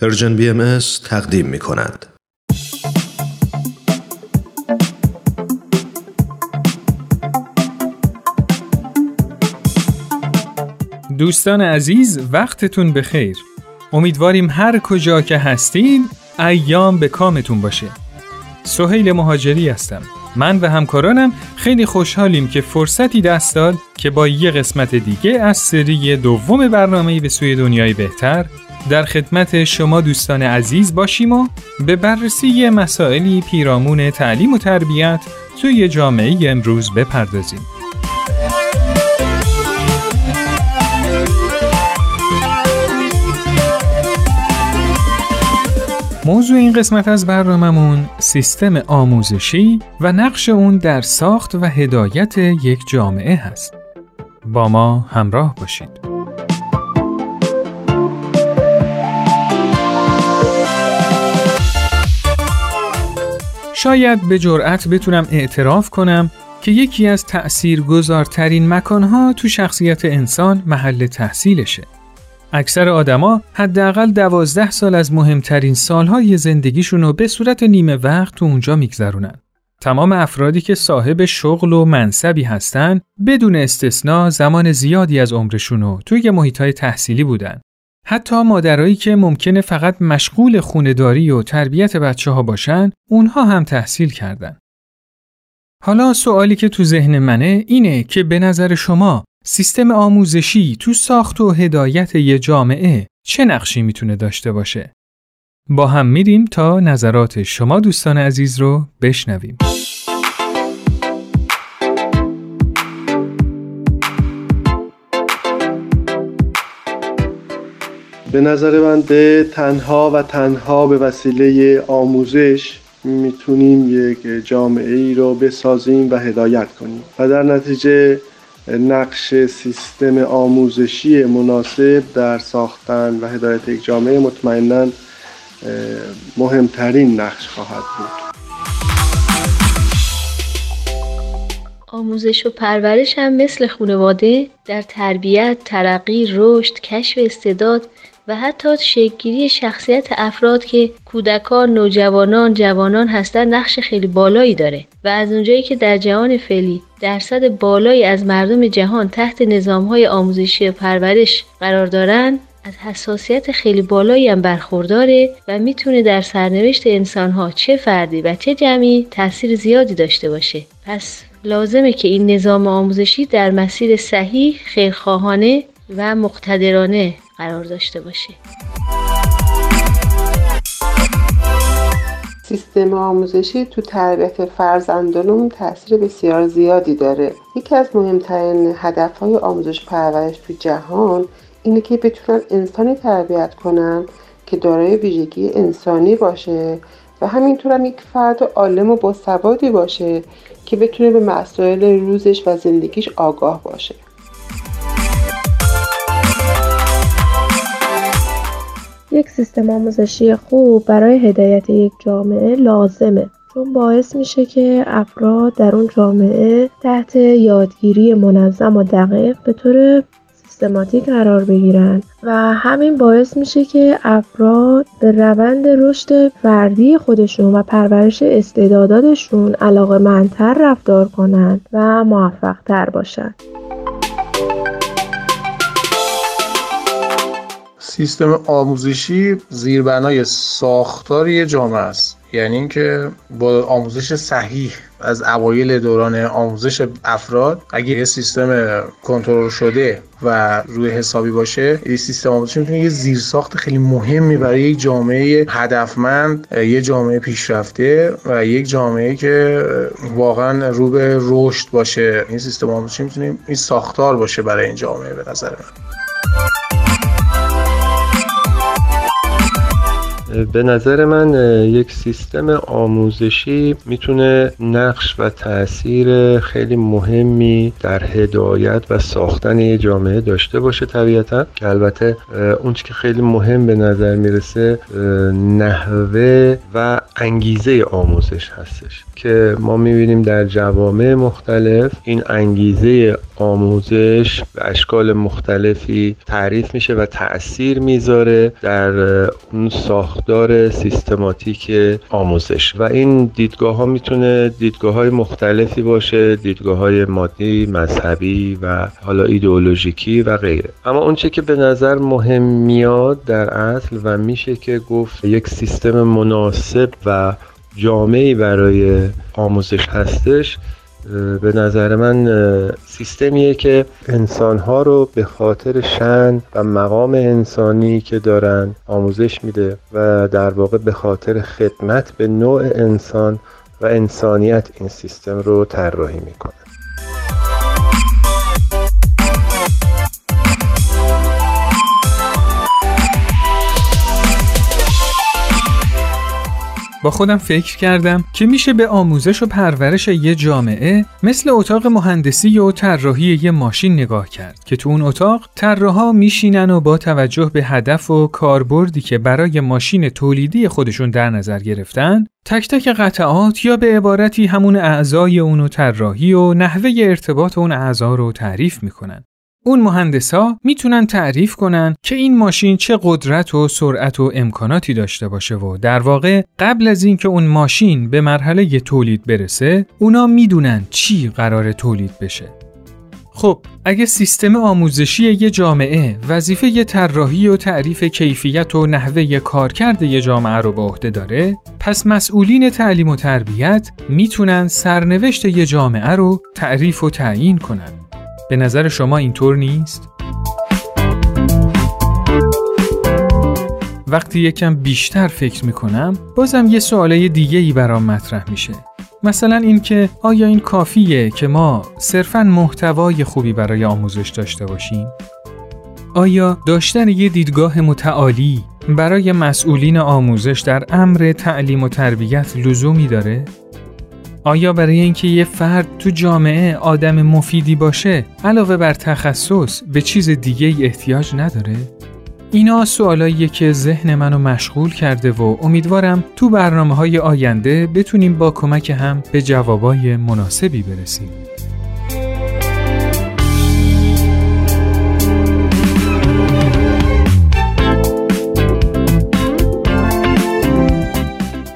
Persian BM تقدیم می کند. دوستان عزیز وقتتون بخیر. امیدواریم هر کجا که هستین ایام به کامتون باشه. سهیل مهاجری هستم. من و همکارانم خیلی خوشحالیم که فرصتی دست داد که با یه قسمت دیگه از سری دوم برنامه به سوی دنیای بهتر در خدمت شما دوستان عزیز باشیم و به بررسی مسائلی پیرامون تعلیم و تربیت توی جامعه امروز بپردازیم. موضوع این قسمت از برنامهمون سیستم آموزشی و نقش اون در ساخت و هدایت یک جامعه هست. با ما همراه باشید. شاید به جرأت بتونم اعتراف کنم که یکی از تأثیر گذارترین مکانها تو شخصیت انسان محل تحصیلشه. اکثر آدما حداقل دوازده سال از مهمترین سالهای زندگیشون رو به صورت نیمه وقت تو اونجا میگذرونن. تمام افرادی که صاحب شغل و منصبی هستن بدون استثنا زمان زیادی از عمرشون رو توی محیطهای تحصیلی بودن. حتی مادرایی که ممکنه فقط مشغول خونداری و تربیت بچه ها باشن، اونها هم تحصیل کردن. حالا سوالی که تو ذهن منه اینه که به نظر شما سیستم آموزشی تو ساخت و هدایت یه جامعه چه نقشی می‌تونه داشته باشه؟ با هم میریم تا نظرات شما دوستان عزیز رو بشنویم. به نظر من به تنها و تنها به وسیله آموزش می‌تونیم یک جامعه ای رو بسازیم و هدایت کنیم. و در نتیجه نقش سیستم آموزشی مناسب در ساختن و هدایت یک جامعه مطمئنا مهمترین نقش خواهد بود. آموزش و پرورش هم مثل خانواده در تربیت، ترقی، رشد، کشف استعداد و حتی شکلگیری شخصیت افراد که کودکان، نوجوانان، جوانان هستند نقش خیلی بالایی داره. و از اونجایی که در جهان فعلی درصد بالایی از مردم جهان تحت نظامهای آموزشی و پرورش قرار دارند از حساسیت خیلی بالایی هم برخورداره و می‌تونه در سرنوشت انسانها چه فردی و چه جمعی تاثیر زیادی داشته باشه. پس لازمه که این نظام آموزشی در مسیر صحیح، خیرخواهانه و مقتدرانه قرار داشته باشه. سیستم آموزشی تو تربیت فرزندانمون تاثیر بسیار زیادی داره. یکی از مهمترین هدفهای آموزش پرورش تو جهان اینه که بتونن انسانی تربیت کنن که دارای ویژگی انسانی باشه و همینطور هم یک فرد عالم و باسوادی باشه که بتونه به مسائل روزش و زندگیش آگاه باشه. یک سیستم آموزشی خوب برای هدایت یک جامعه لازمه. چون باعث میشه که افراد در اون جامعه تحت یادگیری منظم و دقیق به طور سیستماتیک قرار بگیرن. و همین باعث میشه که افراد به روند رشد فردی خودشون و پرورش استعداداتشون علاقه منتر رفتار کنند و موفق تر سیستم آموزشی زیربنای ساختاری جامعه است. یعنی اینکه با آموزش صحیح از اوایل دوران آموزش افراد اگه یه سیستم کنترل شده و روی حسابی باشه یه سیستم آموزشی می‌تونه یه زیرساخت خیلی مهمی برای یک جامعه هدفمند یه جامعه پیشرفته و یک جامعه که واقعا رو به رشد باشه. این سیستم آموزشی می‌تونه این ساختار باشه برای این جامعه به نظر من. به نظر من یک سیستم آموزشی می‌تونه نقش و تاثیر خیلی مهمی در هدایت و ساختن یه جامعه داشته باشه طبیعتا. که البته اون که خیلی مهم به نظر می‌رسه نحوه و انگیزه آموزش هستش. که ما می‌بینیم در جوامع مختلف این انگیزه آموزش به اشکال مختلفی تعریف میشه و تاثیر می‌ذاره در اون ساختار سیستماتیک آموزش. و این دیدگاه ها می‌تونه دیدگاه های مختلفی باشه دیدگاه های مادی مذهبی و حالا ایدئولوژیکی و غیره. اما اونچه که به نظر مهم میاد در اصل و میشه که گفت یک سیستم مناسب و جامعی برای آموزش هستش به نظر من سیستمیه که انسانها رو به خاطر شن و مقام انسانی که دارن آموزش میده و در واقع به خاطر خدمت به نوع انسان و انسانیت این سیستم رو طراحی می‌کنه. با خودم فکر کردم که میشه به آموزش و پرورش یه جامعه مثل اتاق مهندسی و طراحی یه ماشین نگاه کرد که تو اون اتاق طراحا میشینن و با توجه به هدف و کاربردی که برای ماشین تولیدی خودشون در نظر گرفتن تک تک قطعات یا به عبارتی همون اعضای اونو طراحی و نحوه ارتباط اون اعضا رو تعریف می‌کنن. اون مهندسا می‌تونن تعریف کنن که این ماشین چه قدرت و سرعت و امکاناتی داشته باشه و در واقع قبل از اینکه اون ماشین به مرحله تولید برسه اونا می‌دونن چی قرار تولید بشه. خب اگه سیستم آموزشی یه جامعه وظیفه طراحی و تعریف کیفیت و نحوه کارکرد یه جامعه رو به عهده داره پس مسئولین تعلیم و تربیت می‌تونن سرنوشت یه جامعه رو تعریف و تعیین کنن. به نظر شما اینطور نیست؟ وقتی یکم بیشتر فکر می‌کنم بازم یه سواله دیگه ای برام مطرح میشه مثلا اینکه آیا این کافیه که ما صرفا محتوای خوبی برای آموزش داشته باشیم؟ آیا داشتن یه دیدگاه متعالی برای مسئولین آموزش در امر تعلیم و تربیت لزومی داره؟ آیا برای اینکه یه فرد تو جامعه آدم مفیدی باشه علاوه بر تخصص به چیز دیگه ای احتیاج نداره؟ اینا سوالاییه که ذهن منو مشغول کرده و امیدوارم تو برنامه های آینده بتونیم با کمک هم به جوابای مناسبی برسیم.